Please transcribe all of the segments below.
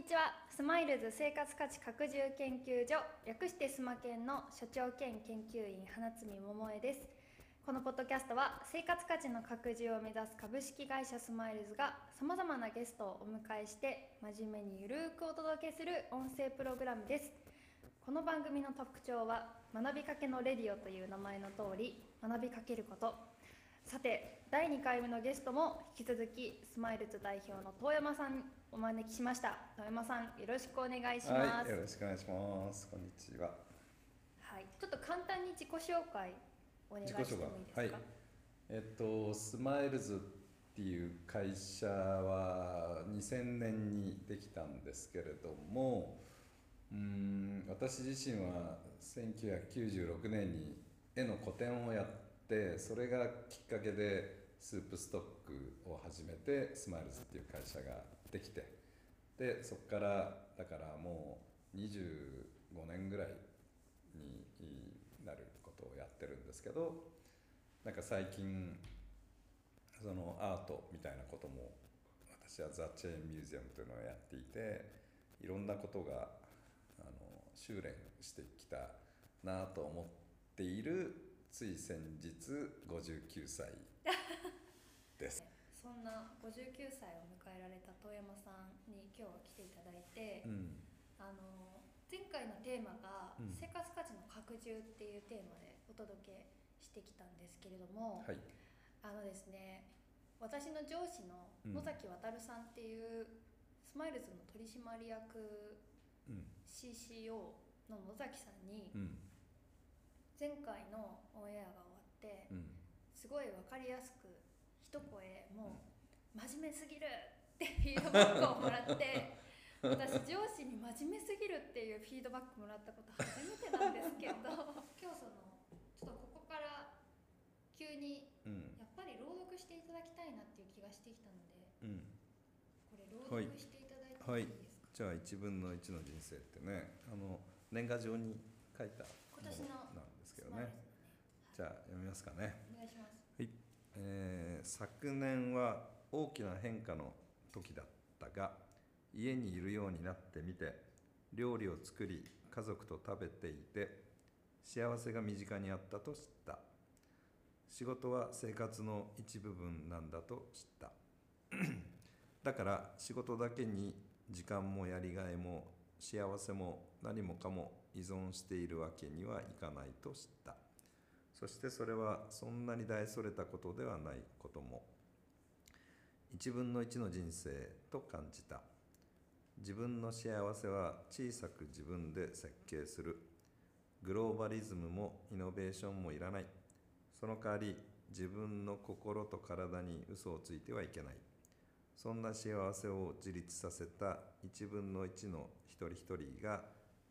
にちは。スマイルズ生活価値拡充研究所略してスマ研の所長兼研究員花積桃江です。このポッドキャストは生活価値の拡充を目指す株式会社スマイルズがさまざまなゲストをお迎えして真面目にゆるくお届けする音声プログラムです。この番組の特徴は学びかけのレディオという名前の通り学びかけること。さて第2回目のゲストも引き続きスマイルズ代表の遠山さんお招きしました遠山さんよろしくお願いします、はい、よろしくお願いします。こんにちは。はい、ちょっと簡単に自己紹介お願いしてもいいですか？はい。えっとスマイルズっていう会社は2000年にできたんですけれども、うーん私自身は1996年に絵の個展をやって、それがきっかけでスープストックを始めてスマイルズっていう会社ができて、でそこからだからもう25年ぐらいになることをやってるんですけどなんか最近そのアートみたいなことも私はザ・チェーンミュージアムというのをやっていていろんなことがあの修練してきたなと思っているつい先日59歳です。そんな59歳を迎えられた遠山さんに今日は来ていただいて、うん。あの前回のテーマがうん。生活価値の拡充っていうテーマでお届けしてきたんですけれども、はい。あのですね私の上司のうん。野崎渉さんっていうスマイルズの取締役うん。CCO の野崎さんにうん。前回のオンエアが終わってうん。すごい分かりやすく一声もう「真面目すぎる!」ってフィードバックをもらって 私上司に「真面目すぎる」っていうフィードバックもらったこと初めてなんですけど今日そのちょっとここから急にうん。やっぱり朗読していただきたいなっていう気がしてきたのでうん。これ朗読していただいていいいですか、じゃあ1分の1の人生ってねあの年賀状に書いたも今年ののなんですけどスマイルズねのじゃあ読みますかね。お願いします。はい、えー昨年は大きな変化の時だったが家にいるようになってみて料理を作り家族と食べていて幸せが身近にあったと知った。仕事は生活の一部分なんだと知った。だから仕事だけに時間もやりがいも幸せも何もかも依存しているわけにはいかないと知った。そしてそれはそんなに大それたことではないことも。1分の1の人生と感じた。自分の幸せは小さく自分で設計する。グローバリズムもイノベーションもいらない。その代わり自分の心と体に嘘をついてはいけない。そんな幸せを自立させた1分の1の一人一人が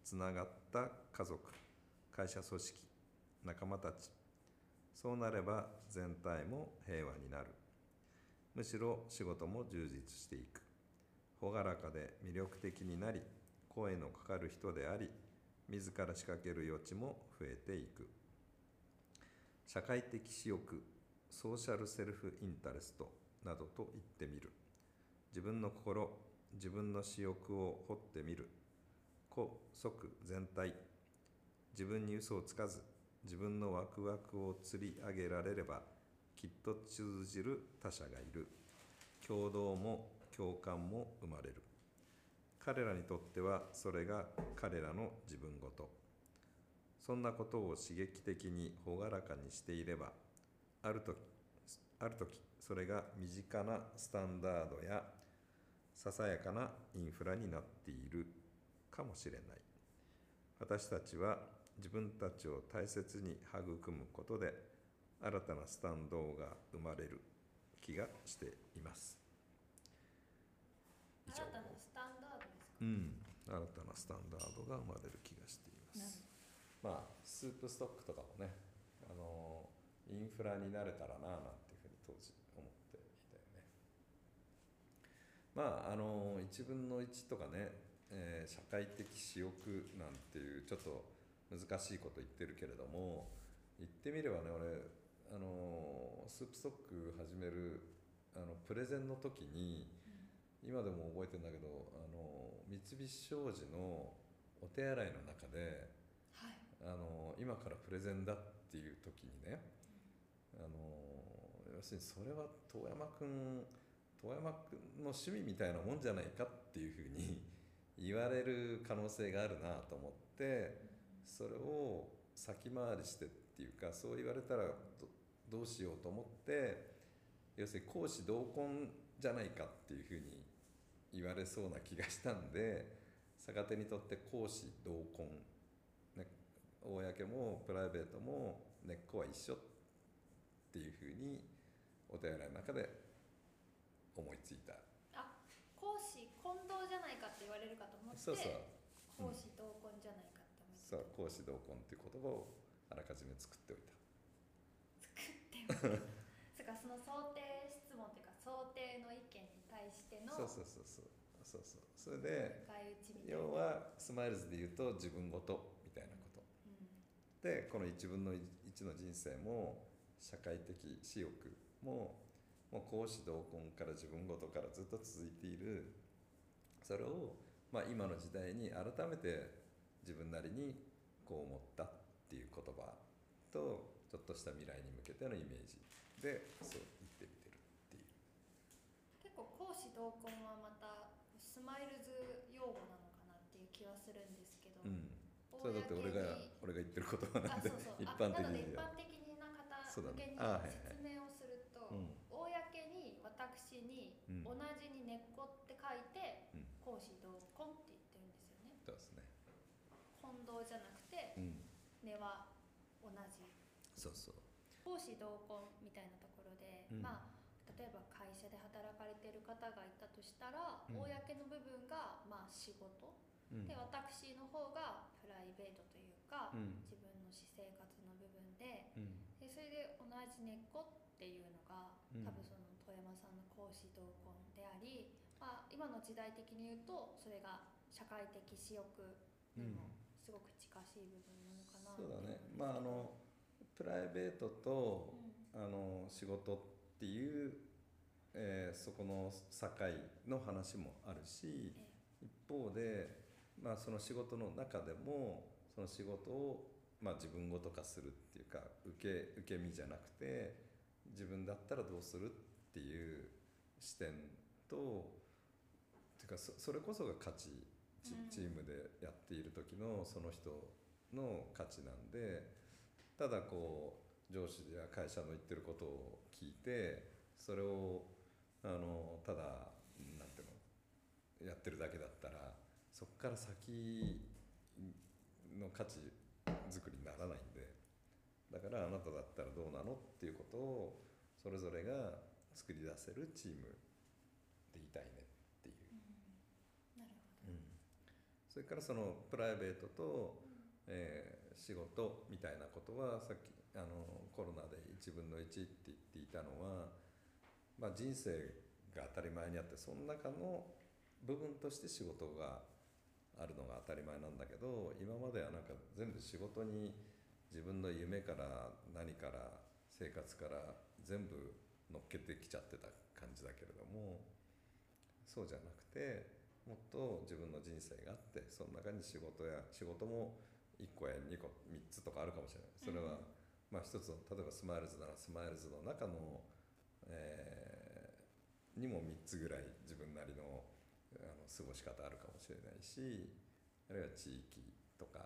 つながった家族会社組織仲間たち。そうなれば全体も平和になる。むしろ仕事も充実していく。朗らかで魅力的になり声のかかる人であり自ら仕掛ける余地も増えていく。社会的私欲ソーシャルセルフインタレストなどと言ってみる。自分の心自分の私欲を掘ってみる。個即全体。自分に嘘をつかず自分のワクワクを釣り上げられればきっと通じる他者がいる。共同も共感も生まれる。彼らにとってはそれが彼らの自分ごと。そんなことを刺激的に朗らかにしていればある時ある時それが身近なスタンダードやささやかなインフラになっているかもしれない。私たちは自分たちを大切に育むことで新たなスタンドが生まれる気がしています。新たなスタンダードですか？うん。新たなスタンダードが生まれる気がしています。まあスープストックとかもねあのインフラになれたらななんていうふうに当時思っていたよね。まああの1分の1とかね、えー社会的私欲なんていうちょっと難しいこと言ってるけれども言ってみればね俺あのスープストック始めるあのプレゼンの時に今でも覚えてるんだけどあの三菱商事のお手洗いの中ではい。あの今からプレゼンだっていう時にねあの要するにそれは遠山君遠山君の趣味みたいなもんじゃないかっていうふうに言われる可能性があるなと思ってそれを先回りしてっていうかそう言われたらどどうしようと思って要するに講師同梱じゃないかっていうふうに言われそうな気がしたんで逆手にとって講師同梱、ね、公もプライベートも根っこは一緒っていうふうにお手洗いの中で思いついた。あ講師混同じゃないかって言われるかと思ってそうそう。講師同梱じゃないかって思ってそう講師同梱っていう言葉をあらかじめ作っておいた。作っても そっかその想定質問っていうか想定の意見に対してのそうそうそうそう。そうそう。それで要はスマイルズで言うと自分ごとみたいなこと。うん。でこの1分の1の人生も社会的私欲ももう公私同根から自分ごとからずっと続いている。それを、まあ、今の時代に改めて自分なりにこう思ったっていう言葉とちょっとした未来に向けてのイメージでそう言ってみてるっていう。結構公私同根はまたスマイルズ用語なのかなっていう気はするんですけど、うん。それだって俺が俺が言ってる言葉なんであそうそう。一般的あなの一般的な方向けに説明をすると、うん。公に私にうん。同じに根っこって書いて、うん。公私同根って言ってるんですよねそうですね混同じゃなくてうん。根は同じ。そうそう。講師同梱みたいなところで、うん。まあ例えば会社で働かれてる方がいたとしたら、うん。公の部分がまあ仕事、うん。で私の方がプライベートというか、うん。自分の私生活の部分でうん。でそれで同じ根っこっていうのが、うん。多分その富山さんの講師同梱であり、まあ、今の時代的に言うとそれが社会的私欲にもすごく近しい部分なのかな。そうだね。まああのプライベートとう、ん。あの仕事っていう、えーそこの境の話もあるしえ一方で、まあ、その仕事の中でもその仕事を、まあ、自分ごと化するっていうか受け受け身じゃなくて自分だったらどうするっていう視点とていうかそそれこそが価値チームでやっている時のその人の価値なんでただこう上司や会社の言ってることを聞いてそれをあのただなんていうのやってるだけだったらそこから先の価値作りにならないんでだからあなただったらどうなのっていうことをそれぞれが作り出せるチームでいたいねっていう、なるほど、それからそのプライベートと、えー仕事みたいなことはさっきあのコロナで1分の1って言っていたのは、まあ、人生が当たり前にあってその中の部分として仕事があるのが当たり前なんだけど今まではなんか全部仕事に自分の夢から何から生活から全部乗っけてきちゃってた感じだけれどもそうじゃなくてもっと自分の人生があってその中に仕事や仕事も1個や2個3つとかあるかもしれない。それは、まあ一つの例えばスマイルズならスマイルズの中の、えーにも3つぐらい自分なりのあの過ごし方あるかもしれないしあるいは地域とか、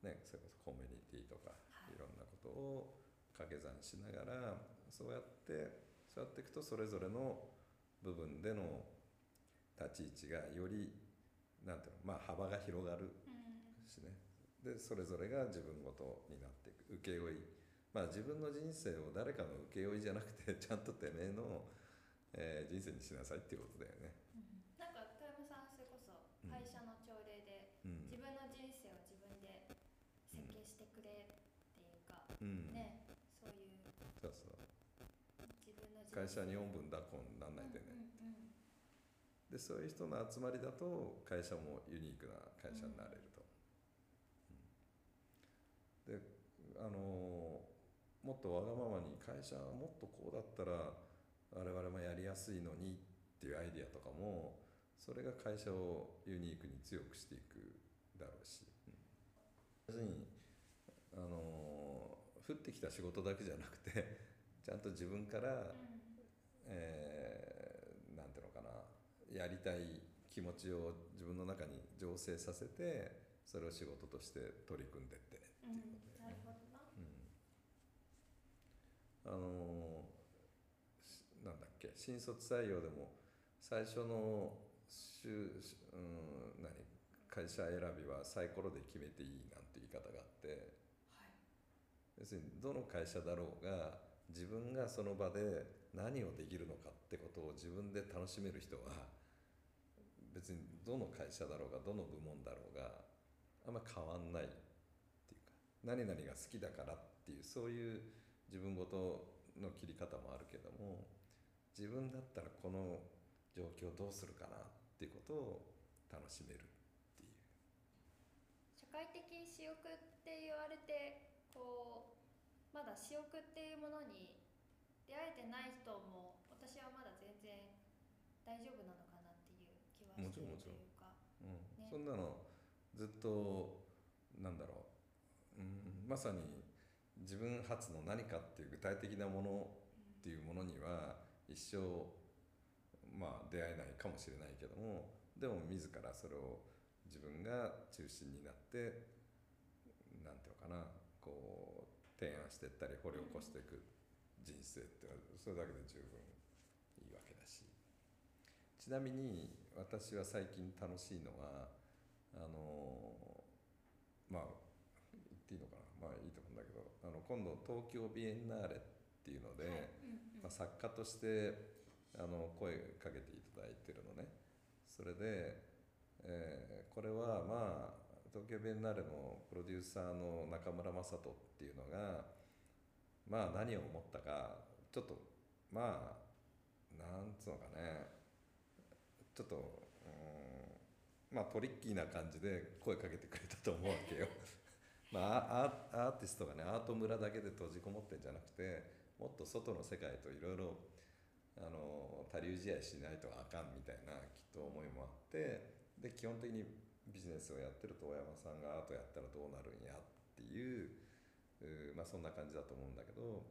ね、それこそコミュニティとかはい。いろんなことを掛け算しながらそうやってそうやっていくとそれぞれの部分での立ち位置がよりなんていうの、まあ、幅が広がるうんしね。でそれぞれが自分ごとになっていく請負い。まあ自分の人生を誰かの請負いじゃなくて ちゃんとてめえの、えー人生にしなさいっていうことだよね。なんか富山さんそれこそうん。会社の朝礼でうん。自分の人生を自分で設計してくれっていうか、うん。ねそういうそうそう。自分の人会社に4分だこんなんないでね、うんうんうんでそういう人の集まりだと会社もユニークな会社になれると、うん。であのーもっとわがままに会社はもっとこうだったら我々もやりやすいのにっっていうアイディアとかもそれが会社をユニークに強くしていくだろうし、うん。要するにあの降ってきた仕事だけじゃなくてちゃんと自分から、うのかなやりたい気持ちを自分の中に醸成させてそれを仕事として取り組んでってねうんっていうことだよねなるほどな。うん。あのしなんだっけ新卒採用でも最初のしゅ、しうん、何会社選びはサイコロで決めていいなんて言い方があって。要するにどの会社だろうが自分がその場で何をできるのかってことを自分で楽しめる人は別にどの会社だろうがどの部門だろうがあんま変わんないっていうか何々が好きだからっていうそういう自分ごとの切り方もあるけども自分だったらこの状況どうするかなっていうことを楽しめるっていう。社会的私欲って言われてこうまだ私欲っていうものに出会えてない人も私はまだ全然大丈夫なのかなっていう気はしてるもちろん。うん。ねそんなのずっとなんだろう、うん、まさに自分発の何かっていう具体的なものっていうものには一生まあ出会えないかもしれないけどもでも自らそれを自分が中心になってなんていうのかなこう提案していったり掘り起こしていく人生ってはそれだけで十分。ちなみに私は最近楽しいのはあのまあ言っていいのかな？まあいいと思うんだけどあの今度東京ビエンナーレっていうので、はい。うんうんまあ、作家としてあの声かけていただいてるのね。それで、えーこれはまあ東京ビエンナーレのプロデューサーの中村雅人っていうのがまあ何を思ったかちょっとまあなんつうのかねちょっとうんまあトリッキーな感じで声かけてくれたと思うわけよ。まあ、アーティストがねアート村だけで閉じこもってんじゃなくてもっと外の世界といろいろあの多流試合しないとあかんみたいなきっと思いもあってで基本的にビジネスをやってると大山さんがアートやったらどうなるんやっていうまあそんな感じだと思うんだけど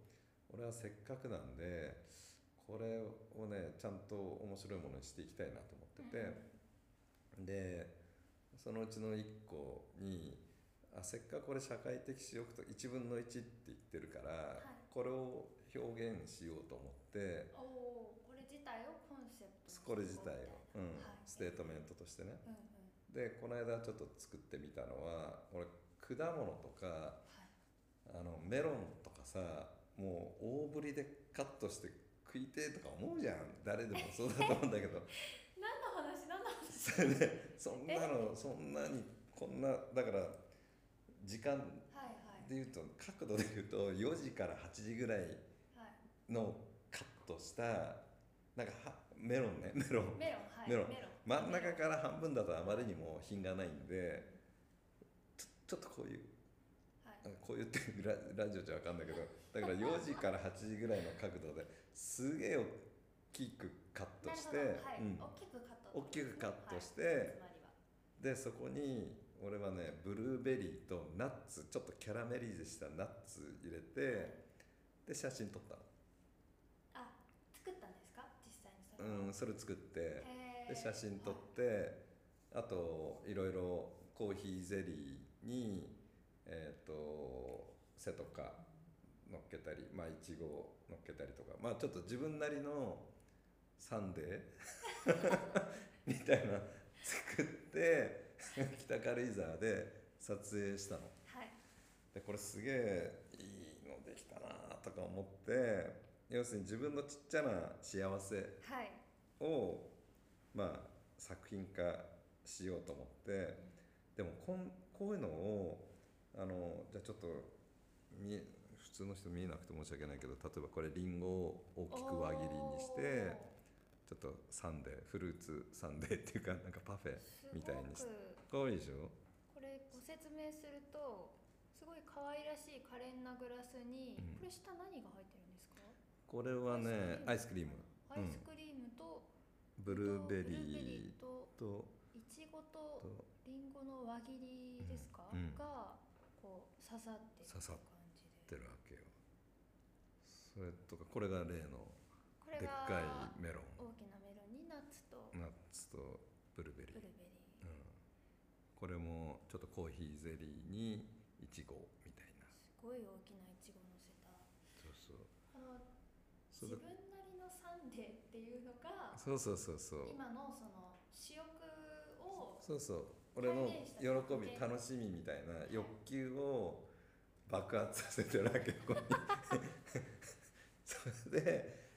俺はせっかくなんでこれをねちゃんと面白いものにしていきたいなと思ってて、でそのうちの1個にあせっかくこれ社会的私欲と1分の1って言ってるから、い。これを表現しようと思ってこれ自体をコンセプトにこれ自体を、うん。はい。ステートメントとしてね。うんうん。でこの間ちょっと作ってみたのは俺果物とかはい。あのメロンとかさもう大ぶりでカットして食いてえとか思うじゃん。誰でもそうだと思うんだけど。何の話？何の話？それでそんなのそんなにこんなだから時間はいはい。で言うと角度で言うと4時から8時ぐらいはい。のカットしたなんかはメロンね。メロン。メロンはい。メロン。ン。真ん中から半分だとあまりにも品がないんでちょっとこういうこう言ってララジオじゃ分かんないけどだから4時から8時ぐらいの角度ですげえ大きくカットして、大きくカット。大きくカットしてはい。でそこに俺はねブルーベリーとナッツちょっとキャラメリゼしたナッツ入れてで写真撮ったの。あ作ったんですか？実際にそれ。はうんそれ作ってで写真撮っはいてあといろいろコーヒーゼリーにえっ、と背とか乗っけたりまあいちご乗っけたりとかまあちょっと自分なりのサンデー みたいな作って 北軽井沢で撮影したの。はいでこれすげえいいのできたなとか思って要するに自分のちっちゃな幸せはいをまあ作品化しようと思ってでもこんこういうのをあのじゃあちょっと見え普通の人見えなくて申し訳ないけど例えばこれりんごを大きく輪切りにしてちょっとサンデーフルーツサンデーっていうかなんかパフェみたいにしすてかわいいでしょ？これご説明するとすごい可愛らしい可憐なグラスに、うん。これ下何が入ってるんですか？これはねアイスクリーム。アイスクリーム。と、ブブルーベリブルーベリーーとといちごととリンゴの輪切りですか、うんうんが刺さってる刺さっ感じってでるわけよ。それとかこれが例のでっかがいメロン。大きなメロンにナッツとナッツとブルーベリー。ブルーベリー、うん、これもちょっとコーヒーゼリーにいちごみたいな。すごい大きないちご乗せた。そうそう。この自分なりのサンデーっていうのがそうそうそうそう。今のその私欲をそうそう。俺の喜び楽しみみたいな欲求を爆発させてるわけここに。それで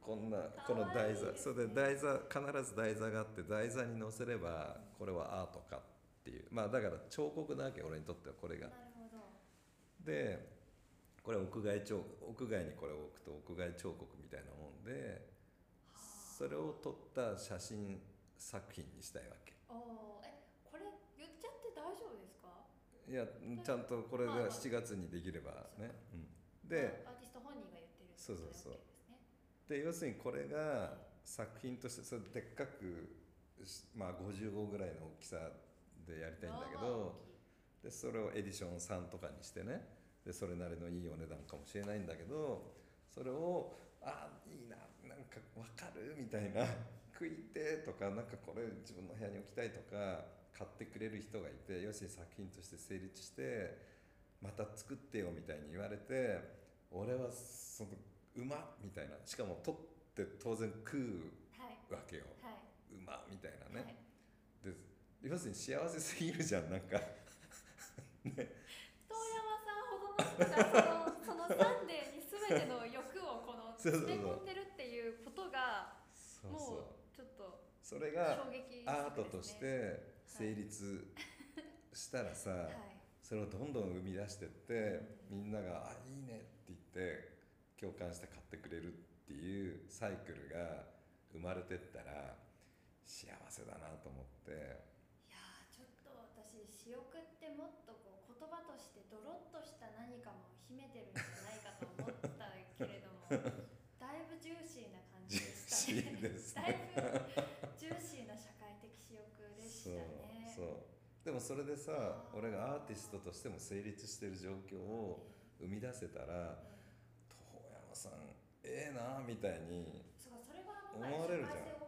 こんなこの台座、ねそれで台座必ず台座があって台座に載せればこれはアートかっていう。まあだから彫刻なわけ俺にとってはこれが。でこれ屋外彫屋外にこれを置くと屋外彫刻みたいなもんでそれを撮った写真作品にしたいわけ。おーえこれ言っちゃって大丈夫ですか？いやちゃんとこれがまあまあ7月にできればね、うん、ででアーティスト本人が言ってるそうそうそう。で要するにこれが作品としてそれでっかくしまあ55ぐらいの大きさでやりたいんだけどでそれをエディション3とかにしてね。でそれなりのいいお値段かもしれないんだけどそれをあいいななんかわかる？みたいな食いてとかなんかこれ自分の部屋に置きたいとか買ってくれる人がいて要するに作品として成立してまた作ってよみたいに言われて俺はそのうまみたいなしかも取って当然食はいうわけよ。はい。うまみたいなはい。ね、で要するに幸せすぎるじゃんなんか。遠山さんほどのそのそのサンデーに全ての欲をこの詰め込んでるっていうことがもそうそれがアートとして成立したらさ、はい。それをどんどん生み出してってみんなが「あいいね」って言って共感して買ってくれるっていうサイクルが生まれてったら幸せだなと思って。いやーちょっと私私欲ってもっとこう言葉としてドロッとした何かも秘めてるんじゃないかと思ったけれども だいぶジューシーな感じでしたね。だね。いぶジューシーな社会的私欲でしそうたねそうでもそれでさ俺がアーティストとしても成立してる状況を生み出せたら遠山さんええなみたいに思われるじゃん。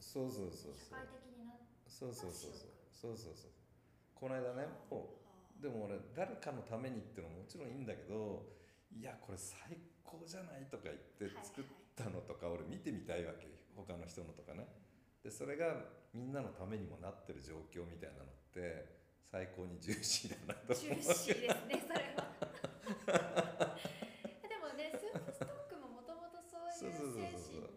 そうそうそう社そう会的になってそうそうそうそうそうそうそう。この間ねもうでも俺誰かのためにっていうのももちろんいいんだけどいやこれ最高じゃないとか言って作ったのとか俺見てみたいわけよ。他の人のとかねでそれがみんなのためにもなってる状況みたいなのって最高にジューシーだなとジューシーですね それは。でもねスープストックももともとそういう精神に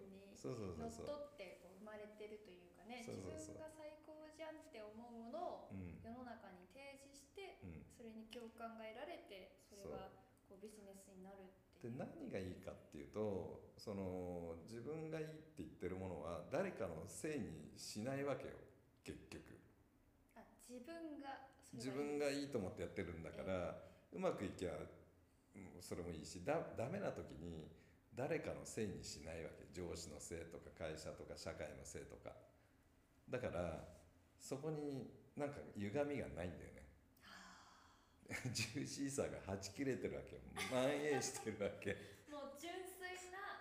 のっとってこう生まれてるというかね自分が最高じゃんって思うものをうん。世の中に提示してうん。それに共感が得られてそれがこうビジネスになるっていう。で何がいいかっていうとその自分がいいって言ってるものは誰かのせいにしないわけよ結局。あ自分が自がいい。分がいいと思ってやってるんだから、うまくいきゃうんそれもいいしだダメな時に誰かのせいにしないわけ。上司のせいとか会社とか社会のせいとか。だからそこになんか歪みがないんだよね。ジューシーさがはち切れてるわけよ。蔓延してるわけ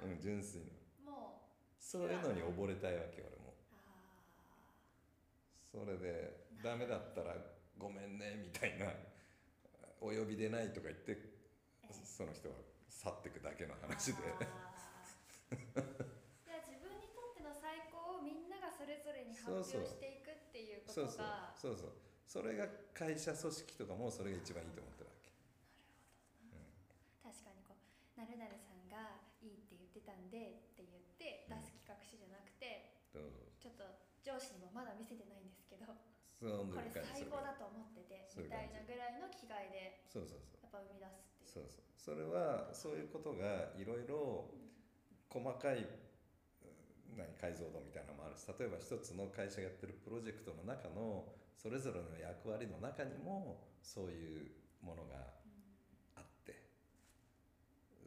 うん純粋なもそういうのに溺れたいわけ俺も。それでダメだったらごめんねみたいなお呼びでないとか言ってその人は去っていくだけの話で。あー。じゃあ自分にとっての最高をみんながそれぞれに発表していくっていうこそうそう。とがそうそう。それが会社組織とかもそれが一番いいと思ってるわけ。確かにこうなるなるさんがいいって言ってたんでって言って出す企画書じゃなくて、どうちょっと上司にもまだ見せてないんですけどそうこれ最高だと思っててみたいなぐらいの気概でそうそうそう。やっぱ生み出すっていう。そうそう。それはそういうことがいろいろ細かいうん何解像度みたいなのもあるし例えば一つの会社がやってるプロジェクトの中のそれぞれの役割の中にもそういうものが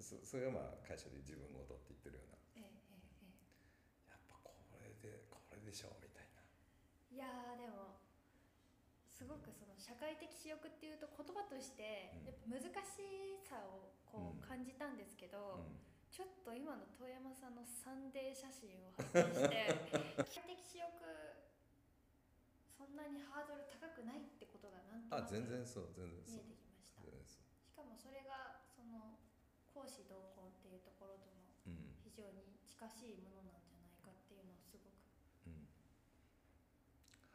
そそれがまあ会社で自分ごとって言ってるような。ええええええ。やっぱこれでこでしょうみたいいやーでもすごくその社会的私欲っていうと言葉としてうん。やっぱ難しさをこうん。う感じたんですけど、な、うん。ちょっと今の遠山さんのサンデー写真を拝見して 社会的私欲そんなにハードル高くないってことがなんとなくあ全然そう全然そう。見えてきました全然そしかもそれがその講師同行っていうところとのううん。非常に近しいものなんじゃないかっていうのをすごく。うん。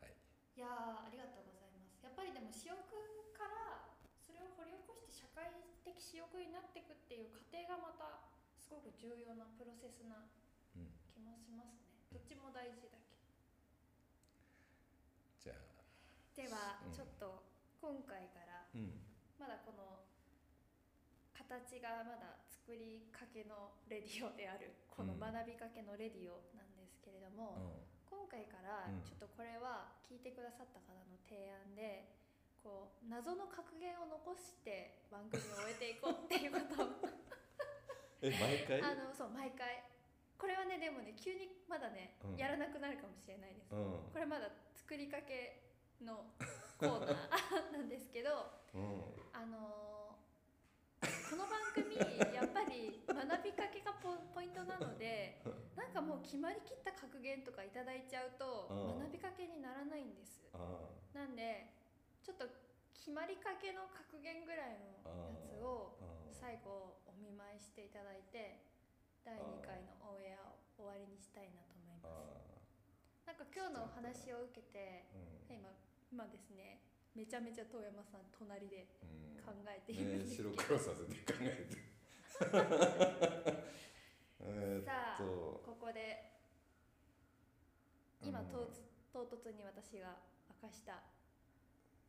はい。いやーありがとうございます。やっぱりでも私欲からそれを掘り起こして社会的私欲になっていくっていう過程がまたすごく重要なプロセスなうん。気もしますね。どっちも大事だけじゃあ。どではうん。ちょっと今回からうん形がまだ作りかけのレディオであるこのうん学びかけのレディオなんですけれども、今回からうんちょっとこれは聞いてくださった方の提案でこう謎の格言を残して番組を終えていこうっていうことを。え毎回？あのそう毎回。これはねでもね急にまだね、うん。やらなくなるかもしれないです、うん。これまだ作りかけのコーナーなんですけどうん。あのーこの番組やっぱり学びかけがポポイントなのでなんかもう決まりきった格言とかいただいちゃうとうん。学びかけにならないんです。あなんでちょっと決まりかけの格言ぐらいのやつをあ最後お見舞いしていただいて第2回のオンエアを終わりにしたいなと思いあます。なんか今日のお話を受けてうん。今今ですねめちゃめちゃ遠山さん隣でうん。考えているんねですけど、白黒させて考えて。えーさあここで今うん。唐突唐突に私が明かした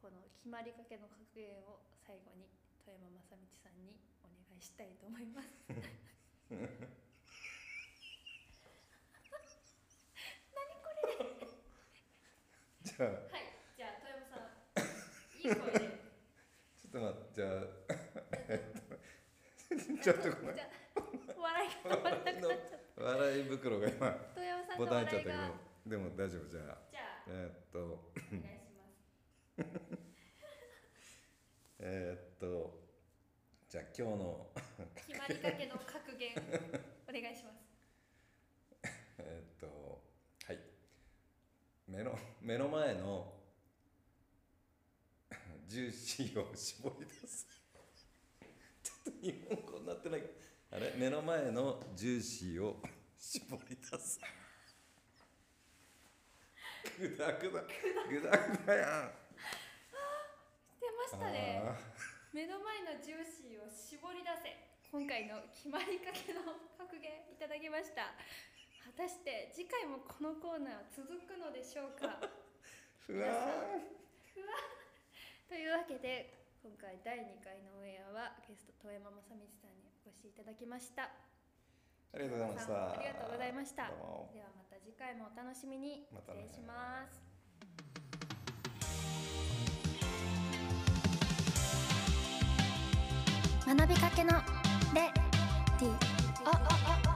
この決まりかけの格言を最後に富山正道さんにお願いしたいと思います。じゃあはい、じゃあ富山さん、いい声で。ちょっと待ってじゃあえっとちょっとごめんじゃあ笑いが止まらなくなっちゃった。笑い袋が今富山さんボのタンちゃったけ。どでも大丈夫じゃあじゃあ、えーっとお願いします。えーっとじゃあ今日の決まりかけの格言、お願いします。えーっとはい目の目の前のジューシーを絞り出す。ちょっと日本語になってない。あれ？目の前のジューシーを絞り出す。ぐだぐだ。ぐだぐだやん。出ましたね。あ目の前のジューシーを絞り出せ。今回の決まりかけの格言いただきました。果たして次回もこのコーナーは続くのでしょうか？ーふわーというわけで今回第2回のオンエアはゲスト遠山正道さんにお越しいただきました。ありがとうございました。ありがとうございました。ではまた次回もお楽しみに。ま失礼します。学びかけのレディ